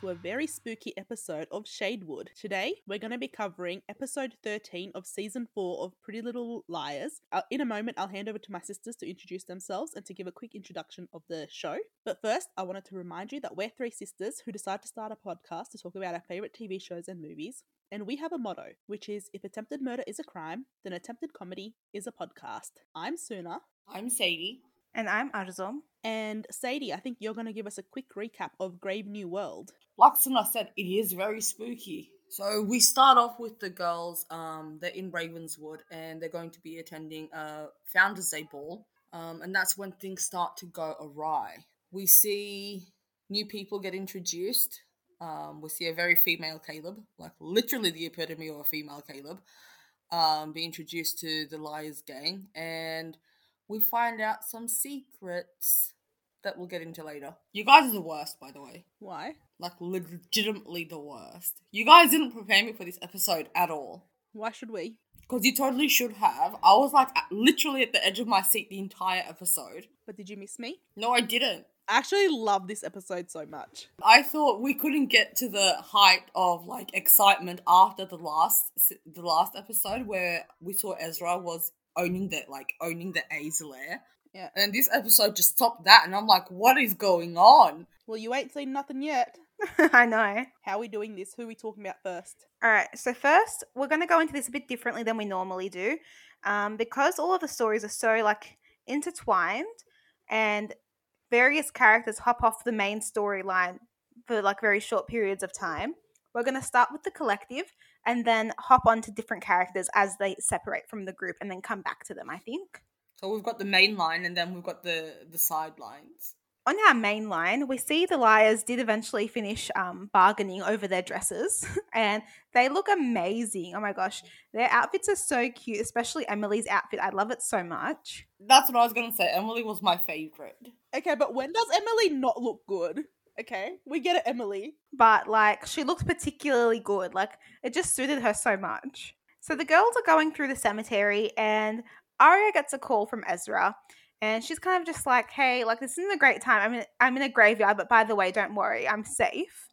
Hello, and welcome to a very spooky episode of Shadewood. Today, we're going to be covering episode 13 of season 4 of Pretty Little Liars. Uh, in a moment, I'll hand over to my sisters to introduce themselves and to give a quick introduction of the show. But first, I wanted to remind you that we're three sisters who decided to start a podcast to talk about our favourite TV shows and movies. And we have a motto, which is if attempted murder is a crime, then attempted comedy is a podcast. I'm Suna. I'm Sadie. And I'm Arzom. And Sadie, I think you're going to give us a quick recap of Grave New World. Like Suna said, it is very spooky. So we start off with the girls. Um, they're in Ravenswood and they're going to be attending a Founders Day ball. Um, and that's when things start to go awry. We see new people get introduced. Um, we see a very female Caleb, like literally the epitome of a female Caleb, um, be introduced to the Liars gang. And we find out some secrets that we'll get into later. You guys are the worst, by the way. Why? Like, legitimately the worst. You guys didn't prepare me for this episode at all. Why should we? Because you totally should have. I was like at, literally at the edge of my seat the entire episode. But did you miss me? No, I didn't. I actually love this episode so much. I thought we couldn't get to the height of like excitement after the last the last episode where we saw Ezra was owning the like owning the A's lair. Yeah. And this episode just stopped that, and I'm like, what is going on? Well, you ain't seen nothing yet. I know. How are we doing this? Who are we talking about first? All right. So first, we're going to go into this a bit differently than we normally do, um, because all of the stories are so like intertwined, and various characters hop off the main storyline for like very short periods of time. We're going to start with the collective and then hop on to different characters as they separate from the group and then come back to them, I think. So we've got the main line and then we've got the the sidelines. On our main line, we see the liars did eventually finish um, bargaining over their dresses, and they look amazing. Oh my gosh, their outfits are so cute, especially Emily's outfit. I love it so much. That's what I was gonna say. Emily was my favorite. Okay, but when does Emily not look good? Okay, we get it, Emily. But like, she looked particularly good. Like, it just suited her so much. So the girls are going through the cemetery, and Aria gets a call from Ezra, and she's kind of just like, "Hey, like this isn't a great time. I'm in, I'm in a graveyard, but by the way, don't worry, I'm safe."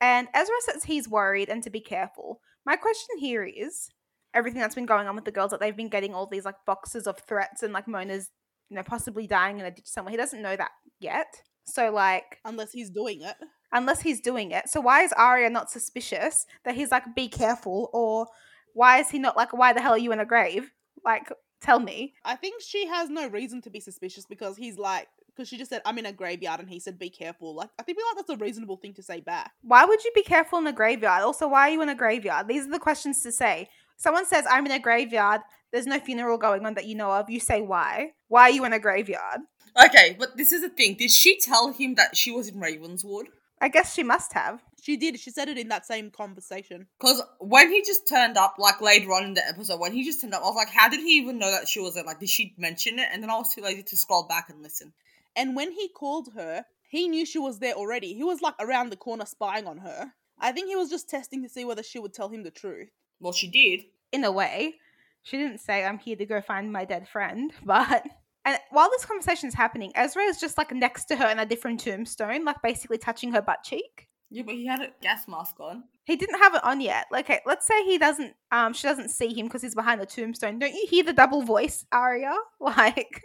And Ezra says he's worried and to be careful. My question here is everything that's been going on with the girls that they've been getting all these like boxes of threats and like Mona's, you know, possibly dying in a ditch somewhere. He doesn't know that yet. So like unless he's doing it. Unless he's doing it. So why is Aria not suspicious that he's like be careful or why is he not like why the hell are you in a grave? Like tell me. I think she has no reason to be suspicious because he's like because she just said I'm in a graveyard and he said be careful. Like I think we like that's a reasonable thing to say back. Why would you be careful in a graveyard? Also, why are you in a graveyard? These are the questions to say. Someone says I'm in a graveyard. There's no funeral going on that you know of. You say why? Why are you in a graveyard? Okay, but this is the thing. Did she tell him that she was in Ravenswood? I guess she must have. She did. She said it in that same conversation. Because when he just turned up, like later on in the episode, when he just turned up, I was like, how did he even know that she was there? Like, did she mention it? And then I was too lazy to scroll back and listen. And when he called her, he knew she was there already. He was like around the corner spying on her. I think he was just testing to see whether she would tell him the truth. Well, she did. In a way. She didn't say, I'm here to go find my dead friend, but. And while this conversation is happening, Ezra is just like next to her in a different tombstone, like basically touching her butt cheek. Yeah, but he had a gas mask on. He didn't have it on yet. Like, okay, let's say he doesn't. Um, she doesn't see him because he's behind the tombstone. Don't you hear the double voice, Aria? Like,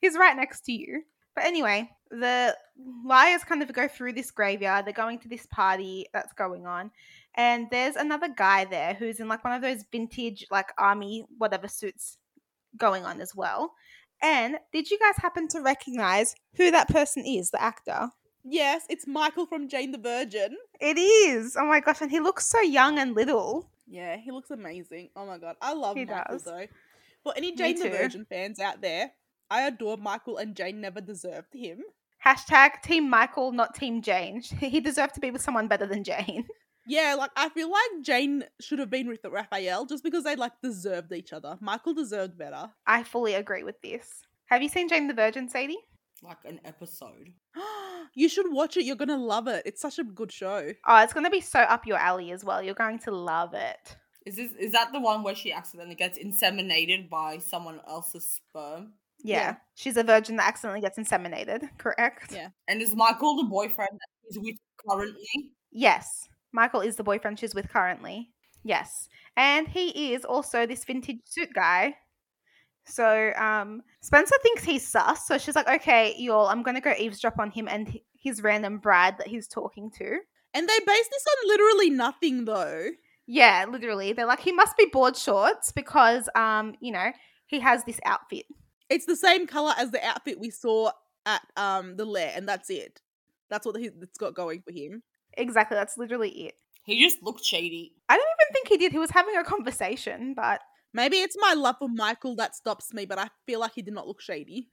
he's right next to you. But anyway, the liars kind of go through this graveyard. They're going to this party that's going on, and there's another guy there who's in like one of those vintage like army whatever suits going on as well. And did you guys happen to recognize who that person is, the actor? Yes, it's Michael from Jane the Virgin. It is. Oh my gosh, and he looks so young and little. Yeah, he looks amazing. Oh my god, I love He Michael does. though. For any Jane the. Virgin fans out there, I adore Michael and Jane never deserved him. Hashtag Team Michael, not Team Jane. He deserved to be with someone better than Jane. Yeah, like I feel like Jane should have been with Rafael just because they like deserved each other. Michael deserved better. I fully agree with this. Have you seen Jane the Virgin, Sadie? Like an episode. you should watch it. You're gonna love it. It's such a good show. Oh, it's going to be so up your alley as well. You're going to love it. Is this is that the one where she accidentally gets inseminated by someone else's sperm? Yeah. Yeah. She's a virgin that accidentally gets inseminated, correct? Yeah. And is Michael the boyfriend that he's with currently. Yes, Michael is the boyfriend she's with currently. Yes, and he is also this vintage suit guy. So um, Spencer thinks he's sus, so she's like, "Okay, y'all, I'm gonna go eavesdrop on him and his random Brad that he's talking to." And they base this on literally nothing, though. Yeah, literally, they're like, "He must be board shorts because um, you know, he has this outfit." It's the same color as the outfit we saw at um the lair, and that's it. That's what he, it's got going for him. Exactly, that's literally it. He just looked shady. I don't even think he did. He was having a conversation, but Maybe it's my love for Michael that stops me, but I feel like he did not look shady.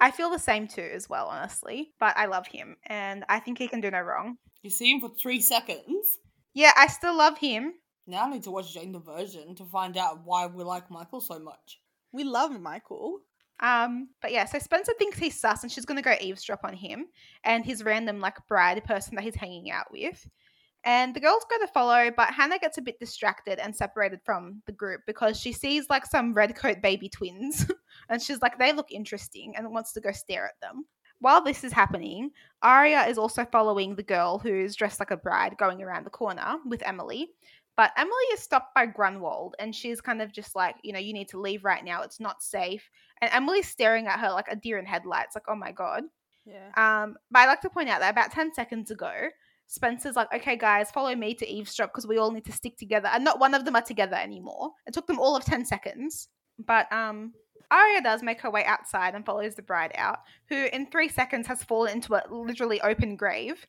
I feel the same too, as well, honestly. But I love him, and I think he can do no wrong. You see him for three seconds. Yeah, I still love him. Now I need to watch Jane the Virgin to find out why we like Michael so much. We love Michael. Um, but yeah, so Spencer thinks he's sus, and she's gonna go eavesdrop on him and his random like bride person that he's hanging out with. And the girls go to follow, but Hanna gets a bit distracted and separated from the group because she sees like some redcoat baby twins, and she's like, they look interesting, and wants to go stare at them. While this is happening, Aria is also following the girl who's dressed like a bride going around the corner with Emily. But Emily is stopped by Grunwald, and she's kind of just like, you know, you need to leave right now. It's not safe. And Emily's staring at her like a deer in headlights, like, oh my god. Yeah. Um, but I like to point out that about 10 seconds ago, Spencer's like, okay, guys, follow me to eavesdrop because we all need to stick together. And not one of them are together anymore. It took them all of 10 seconds. But um, Aria does make her way outside and follows the bride out, who in three seconds has fallen into a literally open grave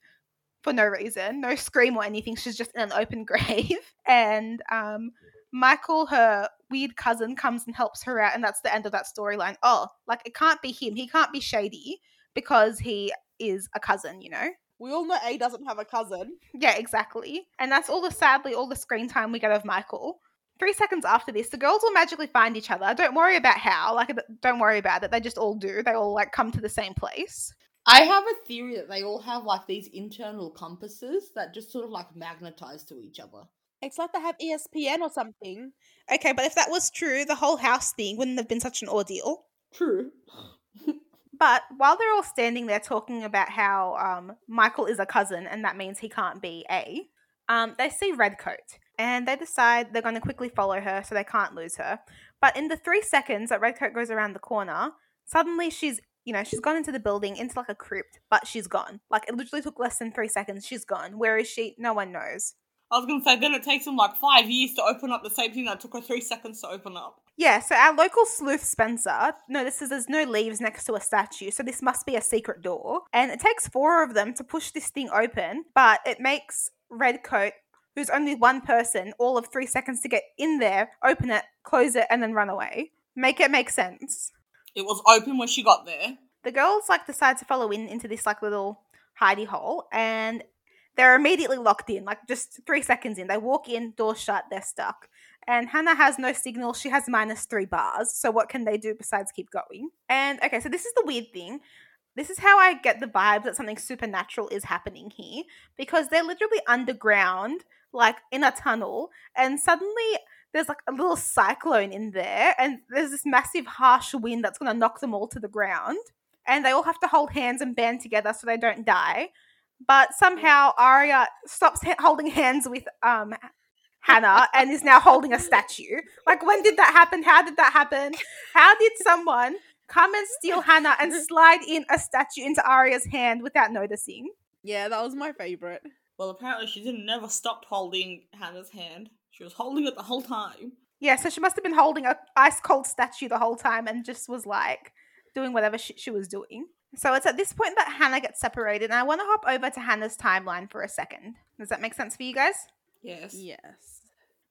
for no reason, no scream or anything. She's just in an open grave. And um, Michael, her weird cousin, comes and helps her out, and that's the end of that storyline. Oh, like it can't be him. He can't be shady because he is a cousin, you know? We all know A doesn't have a cousin. Yeah, exactly. And that's all the sadly all the screen time we get of Michael. Three seconds after this, the girls will magically find each other. Don't worry about how. Like, don't worry about it. They just all do. They all like come to the same place. I have a theory that they all have like these internal compasses that just sort of like magnetize to each other. It's like they have ESPN or something. Okay, but if that was true, the whole house thing wouldn't have been such an ordeal. True. But while they're all standing there talking about how um, Michael is a cousin and that means he can't be A, um, they see Redcoat and they decide they're going to quickly follow her so they can't lose her. But in the three seconds that Redcoat goes around the corner, suddenly she's, you know, she's gone into the building, into like a crypt, but she's gone. Like it literally took less than three seconds. She's gone. Where is she? No one knows. I was gonna say then it takes them like five years to open up the same thing that took her three seconds to open up. Yeah, so our local sleuth Spencer notices there's no leaves next to a statue, so this must be a secret door. And it takes four of them to push this thing open, but it makes Redcoat, who's only one person, all of three seconds to get in there, open it, close it, and then run away. Make it make sense. It was open when she got there. The girls like decide to follow in into this like little hidey hole, and they're immediately locked in, like just three seconds in. They walk in, door shut, they're stuck. And Hanna has no signal. She has minus three bars. So what can they do besides keep going? And okay, so this is the weird thing. This is how I get the vibe that something supernatural is happening here because they're literally underground, like in a tunnel, and suddenly there's like a little cyclone in there, and there's this massive harsh wind that's going to knock them all to the ground. And they all have to hold hands and band together so they don't die. But somehow Aria stops ha- holding hands with um Hanna and is now holding a statue. Like, when did that happen? How did that happen? How did someone come and steal Hanna and slide in a statue into Aria's hand without noticing? Yeah, that was my favorite. Well, apparently she didn't never stopped holding Hanna's hand. She was holding it the whole time. Yeah, so she must have been holding a ice cold statue the whole time and just was like doing whatever she, she was doing. So it's at this point that Hanna gets separated, and I want to hop over to Hanna's timeline for a second. Does that make sense for you guys? Yes. Yes.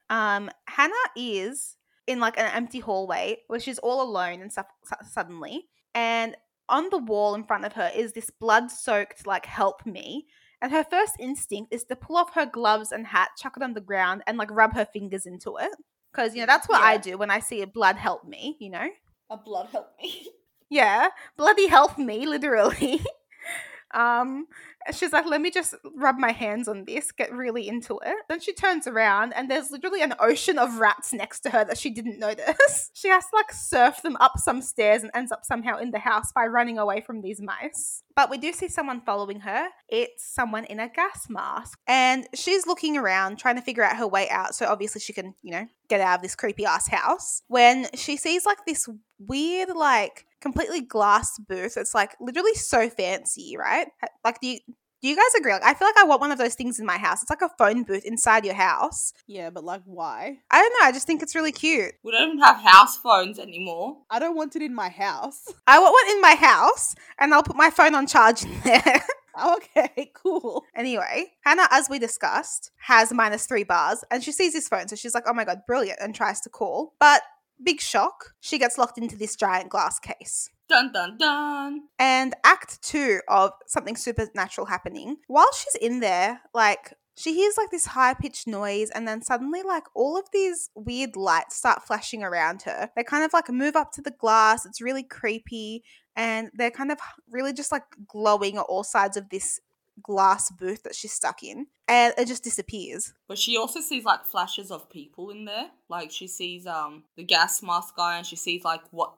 Um, Hanna is in like an empty hallway where she's all alone and stuff su- suddenly. And on the wall in front of her is this blood soaked, like, help me. And her first instinct is to pull off her gloves and hat, chuck it on the ground, and like rub her fingers into it. Because, you know, that's what I do when I see a blood help me, you know? A blood help me. Yeah, bloody help me, literally. Um, she's like, let me just rub my hands on this, get really into it. Then she turns around and there's literally an ocean of rats next to her that she didn't notice. she has to like surf them up some stairs and ends up somehow in the house by running away from these mice. But we do see someone following her. It's someone in a gas mask. And she's looking around trying to figure out her way out. So obviously she can, you know, get out of this creepy ass house. When she sees like this weird, like completely glass booth. It's like literally so fancy, right? Like, do you, do you guys agree? Like, I feel like I want one of those things in my house. It's like a phone booth inside your house. Yeah, but like, why? I don't know. I just think it's really cute. We don't even have house phones anymore. I don't want it in my house. I want one in my house, and I'll put my phone on charge in there. okay, cool. Anyway, Hanna, as we discussed, has minus three bars, and she sees this phone, so she's like, "Oh my god, brilliant!" and tries to call, but big shock, she gets locked into this giant glass case. Dun dun dun. And act two of something supernatural happening. While she's in there, like she hears like this high pitched noise, and then suddenly, like all of these weird lights start flashing around her. They kind of like move up to the glass. It's really creepy, and they're kind of really just like glowing at all sides of this glass booth that she's stuck in and it just disappears But she also sees like flashes of people in there. Like she sees um the gas mask guy and she sees like what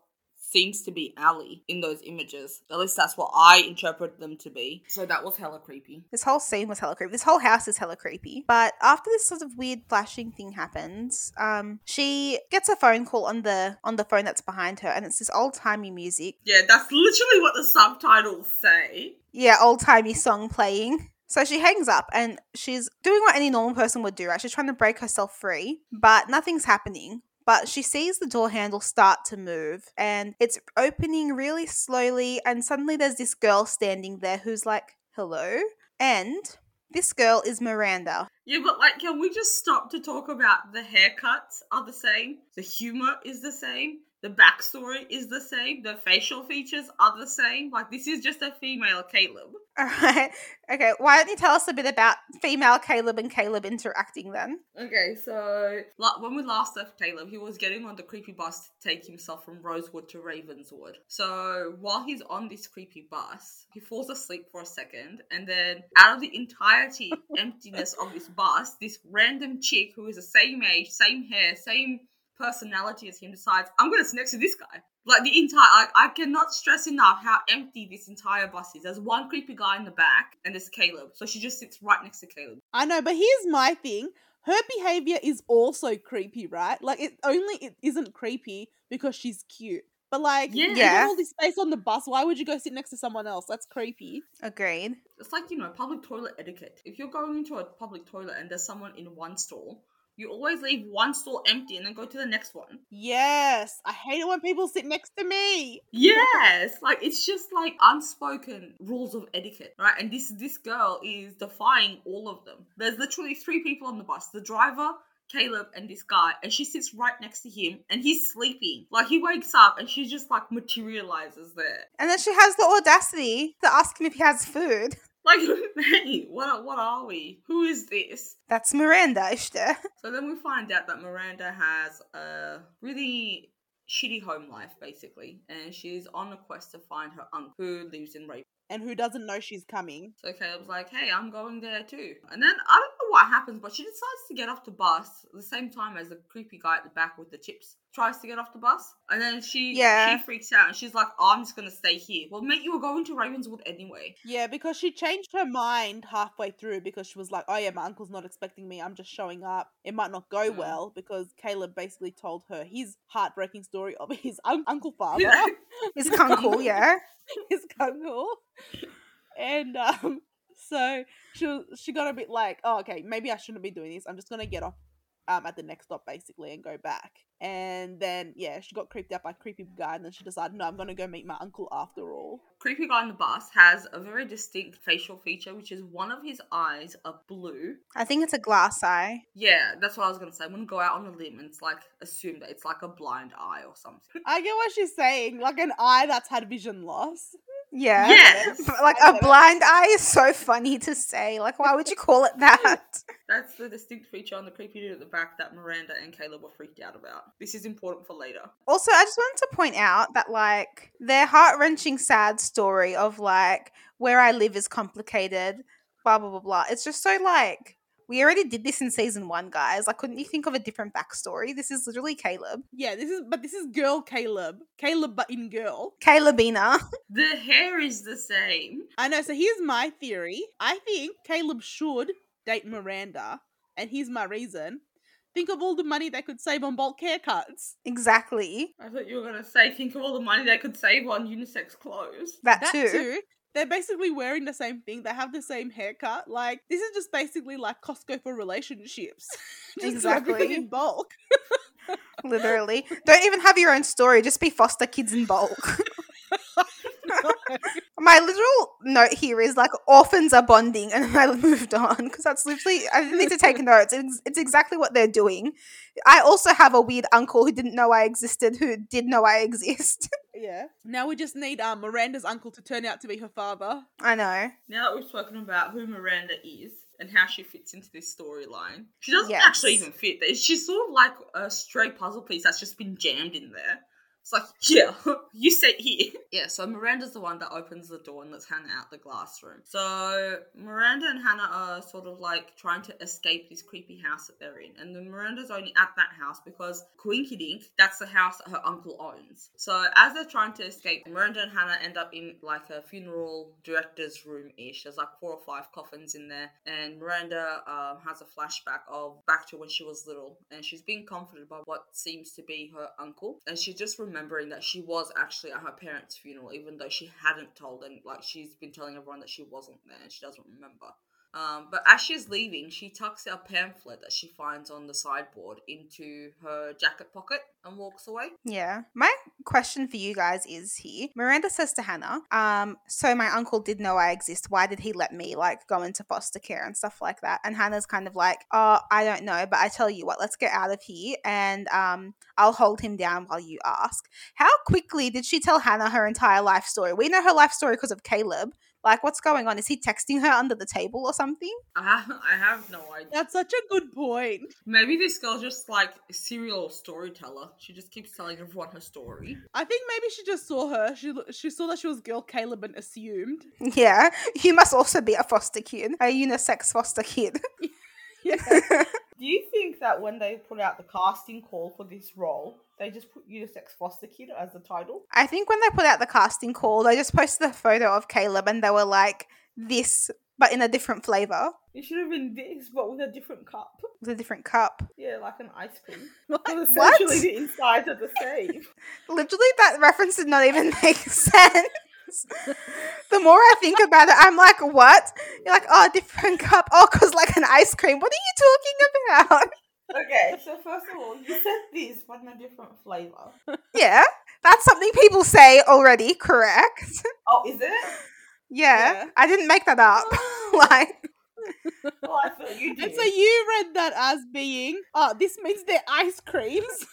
seems to be Ali in those images. At least that's what I interpret them to be. So that was hella creepy. this whole scene was hella creepy this whole house is hella creepy but after this sort of weird flashing thing happens um she gets a phone call on the on the phone that's behind her and it's this old-timey music Yeah, that's literally what the subtitles say. yeah, old timey song playing. So she hangs up and she's doing what any normal person would do, right? She's trying to break herself free, but nothing's happening. But she sees the door handle start to move and it's opening really slowly. And suddenly there's this girl standing there who's like, hello. And this girl is Miranda. Yeah, but like, can we just stop to talk about the haircuts are the same, the humor is the same, the backstory is the same, the facial features are the same. Like, this is just a female Caleb. All right. Okay. Why don't you tell us a bit about female Caleb and Caleb interacting then? Okay, so like when we last left Caleb, he was getting on the creepy bus to take himself from Rosewood to Ravenswood. So while he's on this creepy bus, he falls asleep for a second, and then out of the entirety emptiness of this bus, this random chick who is the same age, same hair, same personality as him decides, I'm gonna sit next to this guy. Like the entire, I, I cannot stress enough how empty this entire bus is. There's one creepy guy in the back, and there's Caleb. So she just sits right next to Caleb. I know, but here's my thing. Her behavior is also creepy, right? Like it only it isn't creepy because she's cute. But like, Yeah. you Yeah. all this space on the bus. Why would you go sit next to someone else? That's creepy. Agreed. It's like, you know, public toilet etiquette. If you're going into a public toilet and there's someone in one stall, you always leave one stall empty and then go to the next one. Yes, I hate it when people sit next to me. Yes, like it's just like unspoken rules of etiquette, right? And this this girl is defying all of them. There's literally three people on the bus: the driver, Caleb, and this guy, and she sits right next to him, and he's sleeping. Like he wakes up, and she just like materializes there. And then she has the audacity to ask him if he has food. Like, hey, what are- what are we? Who is this? That's Miranda, Ishtar. So then we find out that Miranda has a really shitty home life, basically, and she's on a quest to find her uncle who lives in Raven. And who doesn't know she's coming? So Caleb's like, hey, I'm going there too. And then I what happens, but she decides to get off the bus the same time as the creepy guy at the back with the chips tries to get off the bus. And then she Yeah. she freaks out and she's like, oh, I'm just gonna stay here. Well, mate, you were going to Ravenswood anyway. Yeah, because she changed her mind halfway through because she was like, "Oh yeah, my uncle's not expecting me. I'm just showing up. It might not go Mm. well." Because Caleb basically told her his heartbreaking story of his un- uncle father, His uncle, yeah. his uncle, and um, so she was- she got a bit like, "Oh, okay, maybe I shouldn't be doing this. I'm just gonna get off." Um, at the next stop basically and go back and then yeah she got creeped out by creepy guy and then she decided no i'm gonna go meet my uncle after all creepy guy on the bus has a very distinct facial feature, which is one of his eyes are blue. I think it's a glass eye. Yeah, that's what I was gonna say. I'm gonna go out on a limb and it's like assume that it's like a blind eye or something. I get what she's saying. Like an eye that's had vision loss. Yeah. Yes. Like a blind eye is so funny to say. Like, why would you call it that? That's the distinct feature on the creepy dude at the back that Miranda and Caleb were freaked out about. This is important for later. Also, I just wanted to point out that like their heart wrenching, sad story of like where I live is complicated, blah blah blah blah. It's just so like we already did this in season one, guys. Like, couldn't you think of a different backstory? This is literally Caleb, Yeah, this is but this is girl Caleb. Caleb but in girl. Calebina. The hair is the same. I know, so here's my theory. I think Caleb should date Miranda, and here's my reason. Think of all the money they could save on bulk haircuts. exactly I thought you were gonna say, think of all the money they could save on unisex clothes. that, That too. too. They're basically wearing the same thing. They have the same haircut. Like this is just basically like Costco for relationships. just Exactly. in bulk. Literally, don't even have your own story. Just be foster kids in bulk. My literal note here is like orphans are bonding, and I moved on because that's literally I didn't need to take notes. It's, it's exactly what they're doing. I also have a weird uncle who didn't know I existed, who did know I exist. yeah. Now we just need um, Miranda's uncle to turn out to be her father. I know. Now that we've spoken about who Miranda is and how she fits into this storyline, she doesn't Yes. actually even fit. There, She's sort of like a stray puzzle piece that's just been jammed in there. It's like, yeah, you sit here. Yeah, so Miranda's the one that opens the door and lets Hanna out the glass room. So Miranda and Hanna are sort of like trying to escape this creepy house that they're in. And then Miranda's only at that house because Quinky Dink, that's the house that her uncle owns. So as they're trying to escape, Miranda and Hanna end up in like a funeral director's room ish. There's like four or five coffins in there. And Miranda um, has a flashback of back to when she was little. And she's being comforted by what seems to be her uncle. And she just remembering that she was actually at her parents' funeral, even though she hadn't told and like she's been telling everyone that she wasn't there and she doesn't remember. Um, but as she's leaving, she tucks a pamphlet that she finds on the sideboard into her jacket pocket and walks away. Yeah. My question for you guys is here. Miranda says to Hanna, um, so my uncle did know I exist. Why did he let me like go into foster care and stuff like that? And Hanna's kind of like, oh, I don't know, but I tell you what, let's get out of here and um, I'll hold him down while you ask. How quickly did she tell Hanna her entire life story? We know her life story because of Caleb. Like, what's going on? Is he texting her under the table or something? I have, I have no idea. That's such a good point. Maybe this girl's just like a serial storyteller. She just keeps telling everyone her story. I think maybe she just saw her. She she saw that she was girl Caleb and assumed. Yeah. You must also be a foster kid, a unisex foster kid. Yeah. Do you think that when they put out the casting call for this role, they just put you unisex foster kid as the title? I think when they put out the casting call, they just posted a photo of Caleb and they were like, this, but in a different flavor It should have been this, but with a different cup. with a different cup. Yeah, like an ice cream. Like, What? essentially, the insides are the same. Literally, that reference did not even make sense. The more I think about it, I'm like, what? You're like, oh, different cup. Oh, because like an ice cream. What are you talking about? okay, so first of all, you said this, but in a different flavor. yeah, that's something people say already, correct? Oh, is it? Yeah, Yeah. I didn't make that up. Oh. like, Oh, I thought you did. And so you read that as being, oh, this means they're ice creams.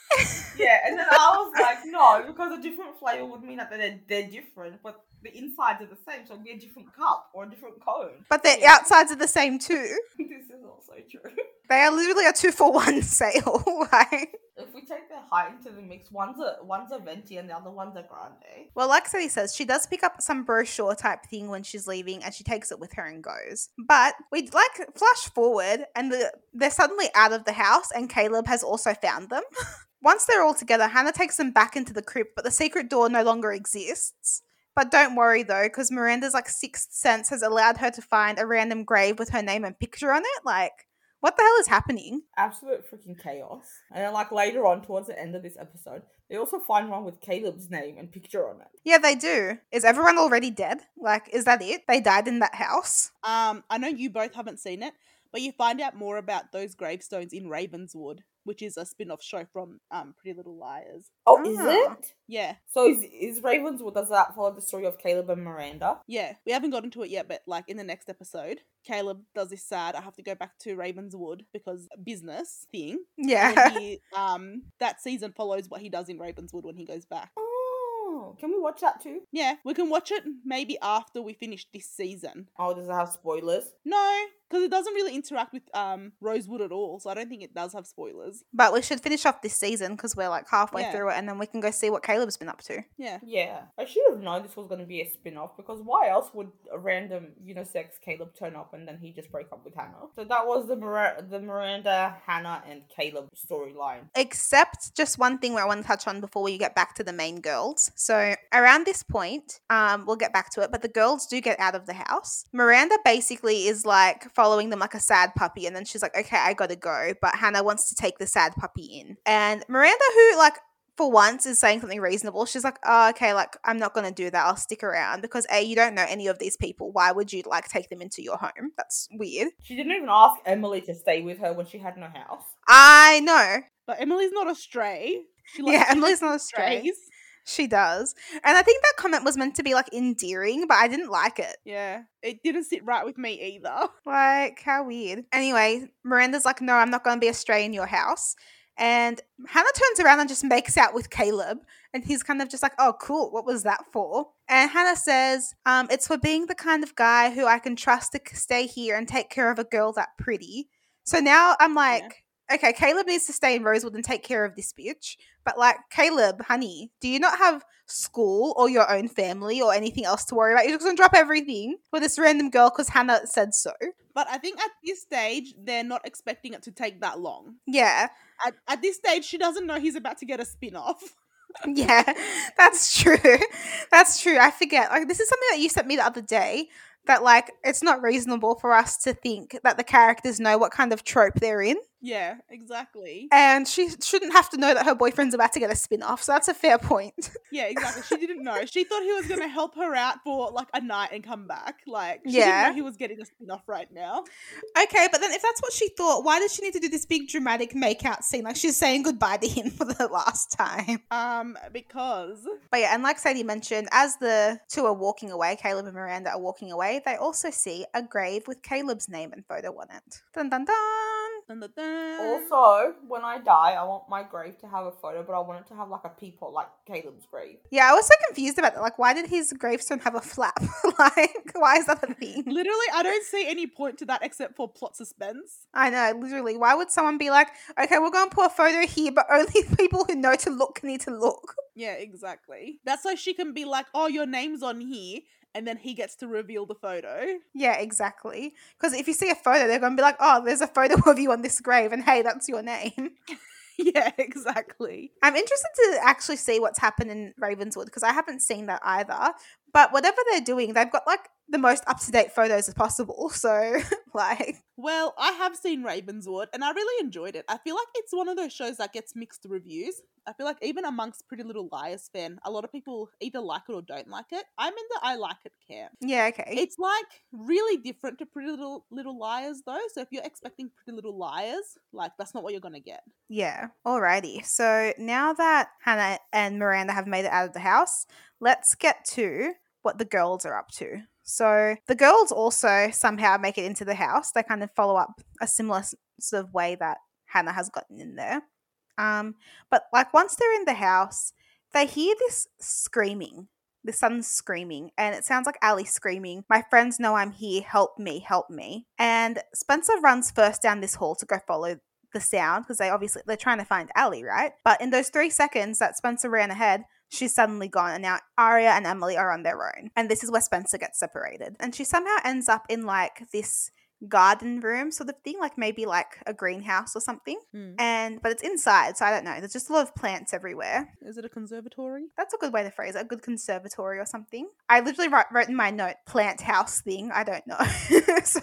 Yeah, and then I was like, no, because a different flavor would mean that they're, they're different, but the insides are the same, so it'd be a different cup or a different cone. but the Yeah. outsides are the same too. this is also true. They are literally a two for one sale. like, If we take their height into the mix, one's a one's a venti and the other one's a grande. well, like Sadie says, she does pick up some brochure type thing when she's leaving, and she takes it with her and goes. But we like flash forward, and the, they're suddenly out of the house, and Caleb has also found them. Once they're all together, Hanna takes them back into the crypt, but the secret door no longer exists. But don't worry though, because Miranda's like sixth sense has allowed her to find a random grave with her name and picture on it. Like, what the hell is happening? Absolute freaking chaos. And then like later on towards the end of this episode, they also find one with Caleb's name and picture on it. Yeah, they do. Is everyone already dead? Like, is that it? They died in that house? Um, I know you both haven't seen it, but you find out more about those gravestones in Ravenswood, which is a spin-off show from um Pretty Little Liars. Oh, is is Ah. it? Yeah, So is is Ravenswood does that follow the story of Caleb and Miranda? yeah. We haven't gotten to it yet, but like in the next episode, Caleb does this sad. I have to go back to Ravenswood because business thing. Yeah. he, um, that season follows what he does in Ravenswood when he goes back. Oh, can we watch that too? Yeah, we can watch it maybe after we finish this season. Oh, does it have spoilers? No, because it doesn't really interact with um Rosewood at all, so I don't think it does have spoilers. But we should finish off this season because we're like halfway Yeah. through it, and then we can go see what Caleb's been up to. Yeah. Yeah, I should have known this was going to be a spin off because why else would a random unisex Caleb turn up and then he just break up with Hanna? So that was the Mir- the Miranda, Hanna, and Caleb storyline. Except just one thing where I want to touch on before we get back to the main girls. So around this point, um, we'll get back to it, but the girls do get out of the house. Miranda basically is like following them like a sad puppy, and then she's like, "Okay, I gotta go," but Hanna wants to take the sad puppy in, and Miranda, who like. For once, is saying something reasonable. She's like, "Oh, okay, like I'm not gonna do that. I'll stick around because a you don't know any of these people. Why would you like take them into your home? That's weird." She didn't even ask Emily to stay with her when she had no house. I know. But Emily's not a stray. She Yeah, Emily's not a stray. She does. And I think that comment was meant to be like endearing, but I didn't like it. Yeah, it didn't sit right with me either. Like, how weird. Anyway, Miranda's like, no, I'm not going to be a stray in your house. And Hanna turns around and just makes out with Caleb. And he's kind of just like, oh, cool. What was that for? And Hanna says, um, it's for being the kind of guy who I can trust to stay here and take care of a girl that pretty. So now I'm like, okay, Caleb needs to stay in Rosewood and take care of this bitch. But like, Caleb, honey, do you not have school or your own family or anything else to worry about? You're just gonna drop everything for this random girl because Hanna said so. But I think at this stage, they're not expecting it to take that long. Yeah, At, at this stage, she doesn't know he's about to get a spin off. yeah, that's true. That's true. I forget. Like, this is something that you sent me the other day. That like it's not reasonable for us to think that the characters know what kind of trope they're in. Yeah, exactly. And she shouldn't have to know that her boyfriend's about to get a spin off. So that's a fair point. Yeah, exactly. She didn't know. She thought he was going to help her out for like a night and come back. Like, she Yeah. didn't know he was getting a spin off right now. Okay, but then if that's what she thought, why does she need to do this big dramatic make out scene? Like she's saying goodbye to him for the last time. Um, because But yeah, and like Sadie mentioned, as the two are walking away, Caleb and Miranda are walking away, they also see a grave with Caleb's name and photo on it. Dun dun dun. Dun, dun, dun. Also, when I die, I want my grave to have a photo, but I want it to have like a peephole, like Caleb's grave. Yeah, I was so confused about that. Like, why did his gravestone have a flap? like, why is that a thing? literally, I don't see any point to that except for plot suspense. I know, literally. Why would someone be like, okay, we're going to put a photo here, but only people who know to look need to look? Yeah, exactly. That's so she can be like, oh, your name's on here. And then he gets to reveal the photo. Yeah, exactly. Because if you see a photo, they're going to be like, oh, there's a photo of you on this grave, and hey, that's your name. yeah, exactly. I'm interested to actually see what's happened in Ravenswood because I haven't seen that either. But whatever they're doing, they've got like the most up to date photos as possible. So, like, Well, I have seen Ravenswood and I really enjoyed it. I feel like it's one of those shows that gets mixed reviews. I feel like even amongst Pretty Little Liars fan, a lot of people either like it or don't like it. I'm in the I like it camp. yeah, okay. It's like really different to Pretty Little Little Liars though. So if you're expecting Pretty Little Liars, like that's not what you're gonna get. Yeah. Alrighty. So now that Hanna and Miranda have made it out of the house, let's get to what the girls are up to. So the girls also somehow make it into the house. They kind of follow up a similar sort of way that Hanna has gotten in there. Um, but like once they're in the house, they hear this screaming. The son's screaming, and it sounds like Ali screaming, My friends know I'm here, help me, help me. And Spencer runs first down this hall to go follow the sound because they obviously they're trying to find Ali, right? But in those three seconds that Spencer ran ahead, she's suddenly gone, and now Aria and Emily are on their own. And this is where Spencer gets separated, and she somehow ends up in like this garden room sort of thing, like maybe like a greenhouse or something. Hmm. And but it's inside, so I don't know. There's just a lot of plants everywhere. Is it a conservatory? That's a good way to phrase it. A good conservatory or something. I literally wrote, wrote in my note plant house thing. I don't know. so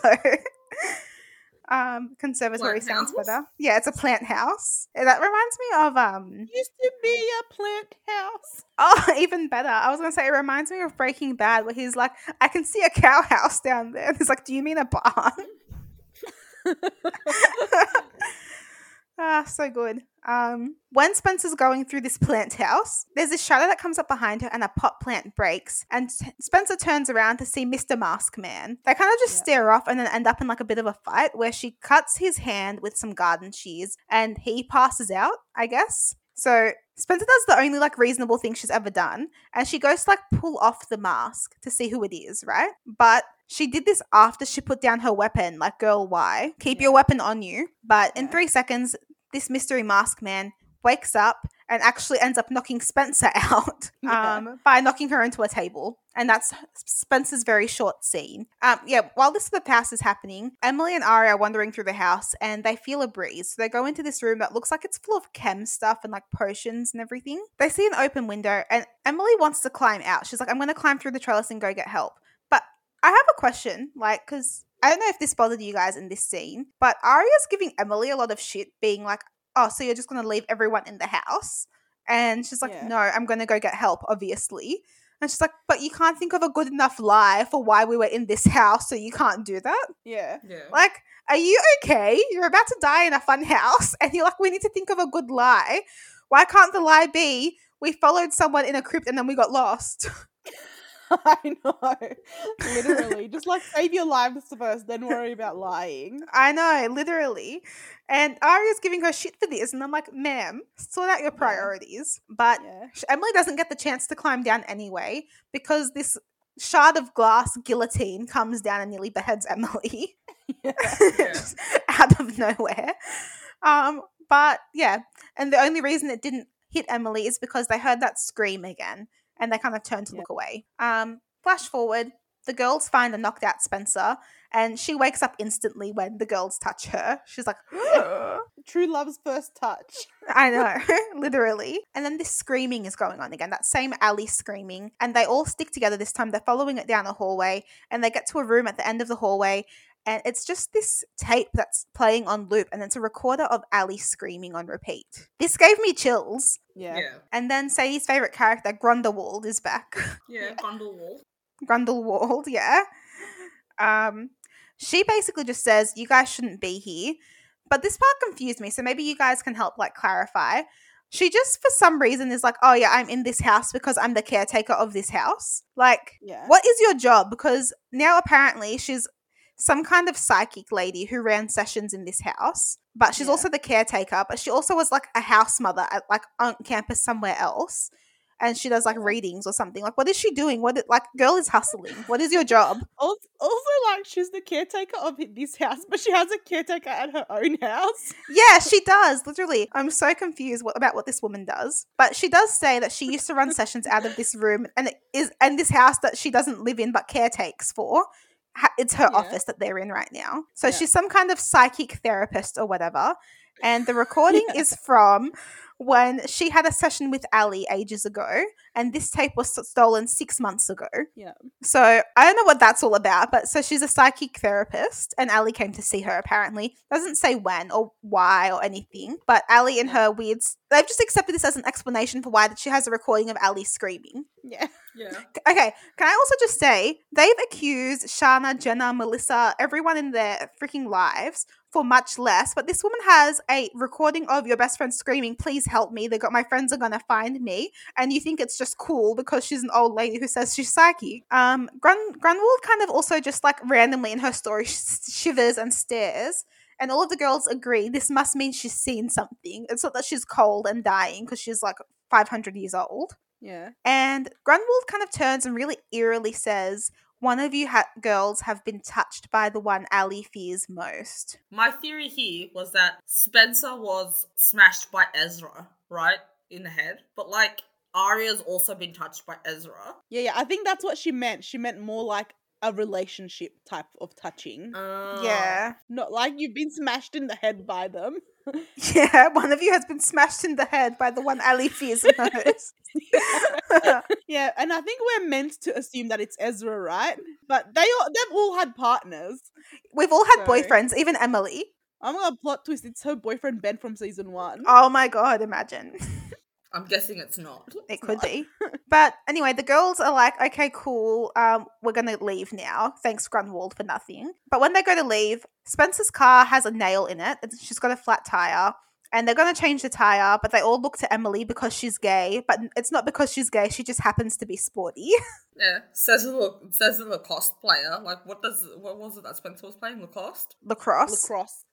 um conservatory Plant sounds house? better. Yeah, it's a plant house. That reminds me of um Used to be a plant house. oh even better. I was gonna say it reminds me of Breaking Bad where he's like, I can see a cow house down there. And he's like, Do you mean a barn? Ah, so good. Um, when Spencer's going through this plant house, there's a shadow that comes up behind her and a pot plant breaks. And t- Spencer turns around to see Mr. Mask Man. They kind of just Yeah. stare off and then end up in like a bit of a fight where she cuts his hand with some garden shears and he passes out, I guess. So Spencer does the only like reasonable thing she's ever done, and she goes to like pull off the mask to see who it is, right? But she did this after she put down her weapon, like girl, why? Keep your weapon on you. But in Yeah. three seconds, this mystery mask man wakes up and actually ends up knocking Spencer out Yeah. um, by knocking her into a table. And that's Spencer's very short scene. Um, yeah, while this the house is happening, Emily and Ari are wandering through the house and they feel a breeze. So they go into this room that looks like it's full of chem stuff and like potions and everything. They see an open window and Emily wants to climb out. She's like, I'm going to climb through the trellis and go get help. But I have a question, like, because I don't know if this bothered you guys in this scene, but Aria's giving Emily a lot of shit, being like, oh, so you're just going to leave everyone in the house? And she's like, Yeah. no, I'm going to go get help, obviously. And she's like, but you can't think of a good enough lie for why we were in this house, so you can't do that? Yeah. Yeah. Like, are you okay? You're about to die in a fun house, and you're like, we need to think of a good lie. Why can't the lie be we followed someone in a crypt and then we got lost? I know. Literally. Just like save your lives first, then worry about lying. I know, literally. And Aria's giving her shit for this, and I'm like, ma'am, sort out your Yeah. priorities. But Yeah. Emily doesn't get the chance to climb down anyway because this shard of glass guillotine comes down and nearly beheads Emily Yeah. Just out of nowhere. Um, but yeah, and the only reason it didn't hit Emily is because they heard that scream again and they kind of turn to Yeah. look away. Um, flash forward, the girls find a knocked out Spencer and she wakes up instantly when the girls touch her. She's like, True love's first touch. I know, literally. And then this screaming is going on again, that same Ali screaming. And they all stick together this time. They're following it down a hallway and they get to a room at the end of the hallway. And it's just this tape that's playing on loop, and it's a recorder of Ali screaming on repeat. This gave me chills. Yeah. Yeah. And then Sadie's favorite character, Grundelwald, is back. Yeah. Grindelwald. Grundelwald, yeah. Um, she basically just says, "You guys shouldn't be here." But this part confused me, so maybe you guys can help like clarify. She just, for some reason, is like, "Oh yeah, I'm in this house because I'm the caretaker of this house." Like, Yeah. what is your job? Because now apparently she's some kind of psychic lady who ran sessions in this house, but she's Yeah. also the caretaker. But she also was like a house mother at like on campus somewhere else, and she does like readings or something. Like, what is she doing? What like girl is hustling? What is your job? Also, also, like she's the caretaker of this house, but she has a caretaker at her own house. Yeah, she does. Literally, I'm so confused what, about what this woman does. But she does say that she used to run sessions out of this room, and it is and this house that she doesn't live in but caretakes for. It's her Yeah. office that they're in right now. So Yeah. she's some kind of psychic therapist or whatever. And the recording is from when she had a session with Ali ages ago, and this tape was stolen six months ago. Yeah. So I don't know what that's all about, but so she's a psychic therapist, and Ali came to see her. Apparently, doesn't say when or why or anything, but Ali and her weird. They've just accepted this as an explanation for why that she has a recording of Ali screaming. Yeah. Yeah. Okay, can I also just say they've accused Shana, Jenna, Melissa, everyone in their freaking lives for much less, but this woman has a recording of your best friend screaming, "Please help me! They got my friends are gonna find me," and you think it's just cool because she's an old lady who says she's psychic. Um, Grun- Grunwald kind of also just like randomly in her story sh- shivers and stares. And all of the girls agree this must mean she's seen something. It's not that she's cold and dying because she's like 500 years old. Yeah. And Grunwald kind of turns and really eerily says, One of you ha- girls have been touched by the one Ali fears most. My theory here was that Spencer was smashed by Ezra, right? In the head. But like Aria's also been touched by Ezra. Yeah. Yeah. I think that's what she meant. She meant more like a relationship type of touching, Uh, Yeah. not like you've been smashed in the head by them. Yeah, one of you has been smashed in the head by the one Ali fears most. Yeah, and I think we're meant to assume that it's Ezra, right? But they all they've all had partners. We've all had So- boyfriends, even Emily. I'm gonna plot twist. It's her boyfriend Ben from season one. Oh my god, imagine. I'm guessing it's not. It could be. But anyway, the girls are like, okay, cool. Um, we're gonna leave now. Thanks, Grunwald, for nothing. But when they go to leave, Spencer's car has a nail in it. It's, she's got a flat tire. And they're gonna change the tire, but they all look to Emily because she's gay. But it's not because she's gay, she just happens to be sporty. Yeah. Says the look says a Lacoste player. Like what does what was it that Spencer was playing? Lacoste? Lacrosse. Lacrosse.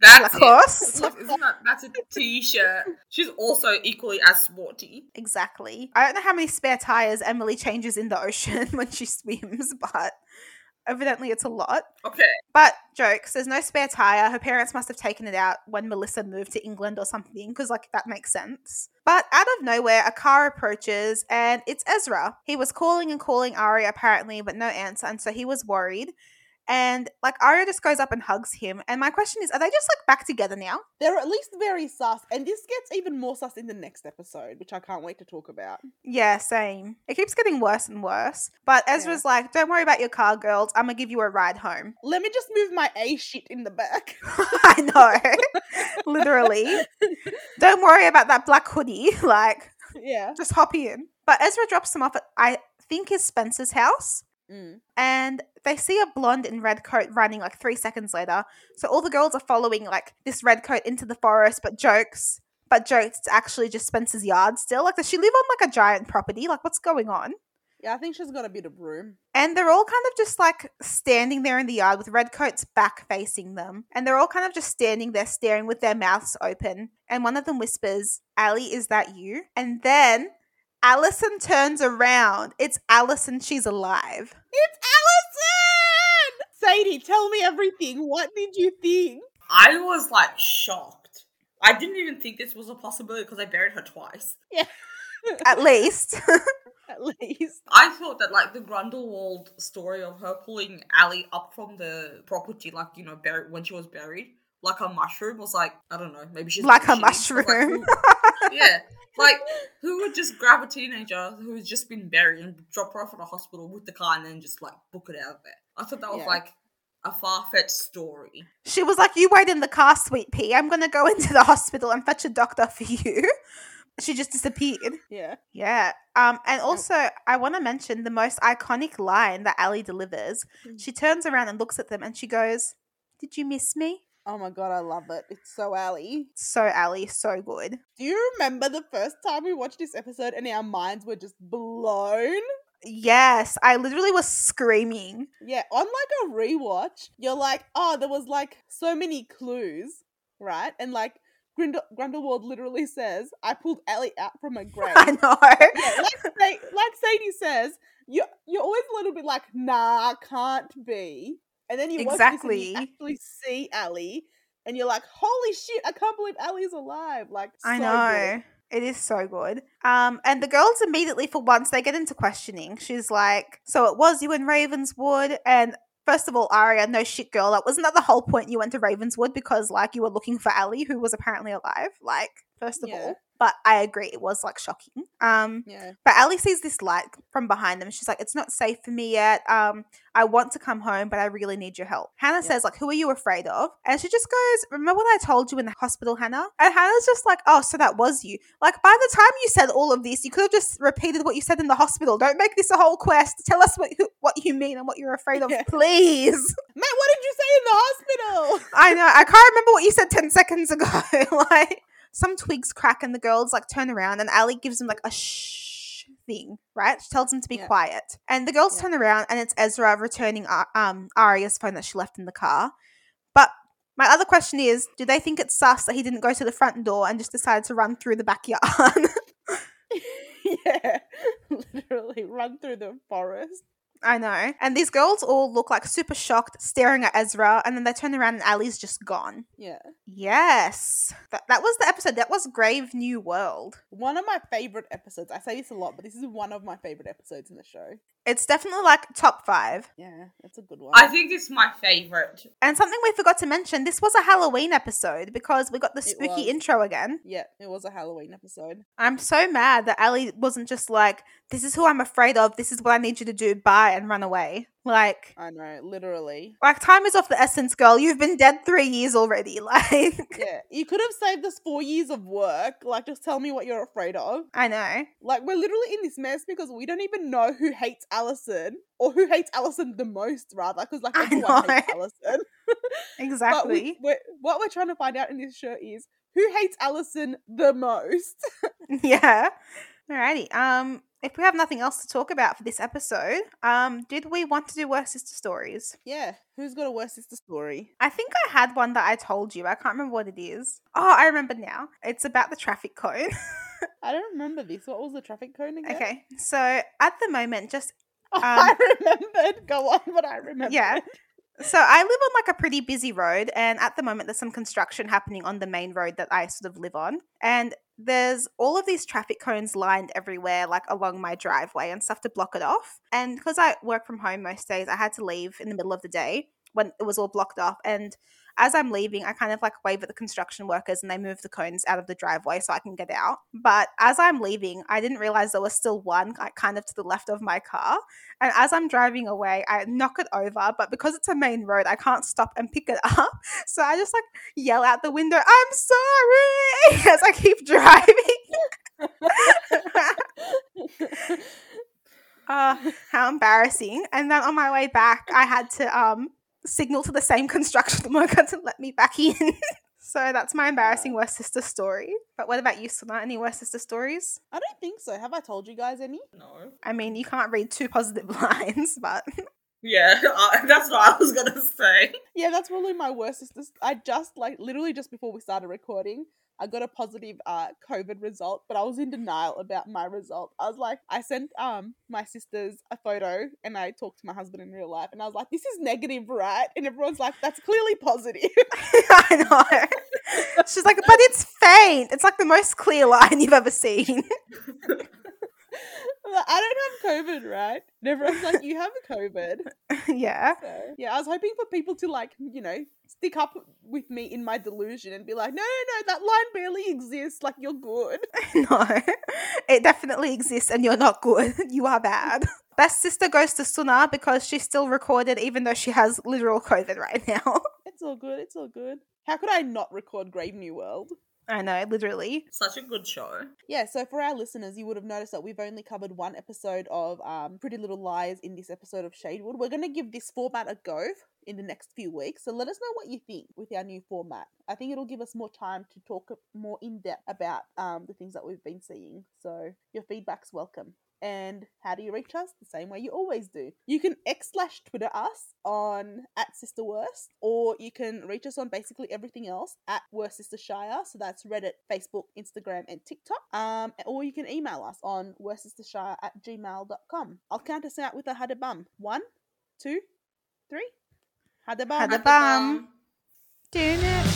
That's of course. It. Look, Isn't that that's a t-shirt? She's also equally as sporty. Exactly. I don't know how many spare tires Emily changes in the ocean when she swims, but evidently it's a lot. Okay. But jokes, there's no spare tire. Her parents must have taken it out when Melissa moved to England or something, because like that makes sense. But out of nowhere, a car approaches and it's Ezra. He was calling and calling Ari apparently, but no answer, and so he was worried. And like Aria just goes up and hugs him. And my question is, are they just like back together now? They're at least very sus, and this gets even more sus in the next episode, which I can't wait to talk about. Yeah, same. It keeps getting worse and worse. But Ezra's like, don't worry about your car, girls. I'm gonna give you a ride home. Let me just move my A shit in the back. I know. Literally. Don't worry about that black hoodie. Like, yeah. just hop in. But Ezra drops them off at, I think, is Spencer's house. Mm. And they see a blonde in red coat running like three seconds later. So all the girls are following like this red coat into the forest, but jokes. But jokes, it's actually just Spencer's yard still. Like, does she live on like a giant property? Like, what's going on? Yeah, I think she's got a bit of room. And they're all kind of just like standing there in the yard with red coats back facing them. And they're all kind of just standing there staring with their mouths open. And one of them whispers, Ali, is that you? And then Alison turns around. It's Alison. She's alive. It's Alison! Sadie, tell me everything. What did you think? I was like shocked. I didn't even think this was a possibility because I buried her twice. Yeah. At least. At least. I thought that like the Grundlewald story of her pulling Ali up from the property, like you know, buried when she was buried, like a mushroom, was like I don't know, maybe she's like a pushing. I was like, mushroom. who- yeah, like who would just grab a teenager who's just been buried and drop her off at a hospital with the car and then just like book it out of there? I thought that was Yeah. like a far fetched story. she was like, You wait in the car, sweet pea. I'm going to go into the hospital and fetch a doctor for you. She just disappeared. Yeah. Yeah. Um, and also, I want to mention the most iconic line that Ali delivers. Mm. She turns around and looks at them and she goes, Did you miss me? Oh my god, I love it. It's so Ali. So, Ali, so good. Do you remember the first time we watched this episode and our minds were just blown? Yes, I literally was screaming. Yeah, on like a rewatch, you're like, oh, there was like so many clues, right? And like Grindel- Grindelwald literally says, I pulled Ellie out from a grave. I know. yeah, like, like Sadie says, you you're always a little bit like, nah, can't be. And then you watch this and Exactly. actually see Ali, and you're like, holy shit, I can't believe Ali's alive. Like, I know. good. It is so good. Um, and the girls immediately, for once, they get into questioning. She's like, "So it was you in Ravenswood?" And first of all, Aria, no shit, girl. That wasn't that the whole point you went to Ravenswood because, like, you were looking for Ali, who was apparently alive. Like, first of Yeah. all, but I agree, it was like shocking. Um, Yeah. but Ali sees this light from behind them. She's like, "It's not safe for me yet. Um, I want to come home, but I really need your help." Hanna says, "Like, who are you afraid of?" And she just goes, "Remember what I told you in the hospital, Hanna?" And Hanna's just like, "Oh, so that was you." Like, by the time you said all of this, you could have just repeated what you said in the hospital. Don't make this a whole quest. Tell us what who, what you mean and what you're afraid of, Yeah. please. Matt, what did you say in the hospital? I know. I can't remember what you said 10 seconds ago. like, some twigs crack and the girls like turn around and Ali gives them like a shh thing, right? She tells them to be Yeah. quiet. And the girls Yeah. turn around and it's Ezra returning um, Aria's phone that she left in the car. But my other question is do they think it's sus that he didn't go to the front door and just decided to run through the backyard? yeah. Literally run through the forest. I know. And these girls all look like super shocked, staring at Ezra, and then they turn around and Ali's just gone. Yeah. Yes. That, that was the episode. That was Grave New World. One of my favorite episodes. I say this a lot, but this is one of my favorite episodes in the show. It's definitely like top five. Yeah, that's a good one. I think it's my favorite. And something we forgot to mention this was a Halloween episode because we got the spooky intro again. yeah, it was a Halloween episode. I'm so mad that Ali wasn't just like, this is who I'm afraid of, this is what I need you to do, bye, and run away. Like, I know, literally. like time is of the essence, girl. You've been dead three years already. Like, Yeah, you could have saved us four years of work. Like, just tell me what you're afraid of. I know. Like, we're literally in this mess because we don't even know who hates Alison or who hates Alison the most, rather. Because like I everyone hates. Alison. Exactly. we, we're, what we're trying to find out in this show is who hates Alison the most. yeah. Alrighty. Um, if we have nothing else to talk about for this episode, um, did we want to do worst sister stories? Yeah, who's got a worst sister story? I think I had one that I told you. I can't remember what it is. Oh, I remember now. It's about the traffic cone. I don't remember this. What was the traffic cone again? okay, so at the moment, just Oh, Um, I remembered. Go on, but I remember. Yeah. So I live on like a pretty busy road, and at the moment there's some construction happening on the main road that I sort of live on. And there's all of these traffic cones lined everywhere, like along my driveway and stuff to block it off. And because I work from home most days, I had to leave in the middle of the day when it was all blocked off. And as I'm leaving, I kind of like wave at the construction workers and they move the cones out of the driveway so I can get out. But as I'm leaving, I didn't realize there was still one like kind of to the left of my car. And as I'm driving away, I knock it over, but because it's a main road, I can't stop and pick it up. So I just like yell out the window, I'm sorry, as I keep driving. uh, how embarrassing. And then on my way back, I had to um, signal to the same construction worker to let me back in. so that's my embarrassing worst sister story. But what about you, Suna? Any worst sister stories? I don't think so. Have I told you guys any? No. I mean, you can't read two positive lines, but Yeah, uh, that's what I was gonna say. Yeah, that's probably my worst sister. st- I just like literally just before we started recording, I got a positive uh COVID result, but I was in denial about my result. I was like, I sent um my sisters a photo and I talked to my husband in real life and I was like, this is negative, right? And everyone's like, that's clearly positive. I know. She's like, but it's faint. It's like the most clear line you've ever seen. I don't have COVID, right? And everyone's like, you have COVID. yeah. So, yeah, I was hoping for people to like, you know, stick up with me in my delusion and be like, no, no, no, that line barely exists. Like, you're good. No, it definitely exists and you're not good. You are bad. Best sister goes to Suna because she's still recorded even though she has literal COVID right now. It's all good. It's all good. How could I not record Grave New World? I know, literally. Such a good show. Yeah, so for our listeners, you would have noticed that we've only covered one episode of um, Pretty Little Liars in this episode of Shadewood. We're going to give this format a go in the next few weeks. So let us know what you think with our new format. I think it'll give us more time to talk more in depth about um, the things that we've been seeing. So your feedback's welcome. And how do you reach us? The same way you always do. You can X slash Twitter us on at Sister Worst, or you can reach us on basically everything else at Worst Sister Shire. So that's Reddit, Facebook, Instagram, and TikTok. Um, or you can email us on worstsistershire at gmail.com. I'll count us out with a hadabum. One, two, three. Hadabum. Hadabum. Doing it.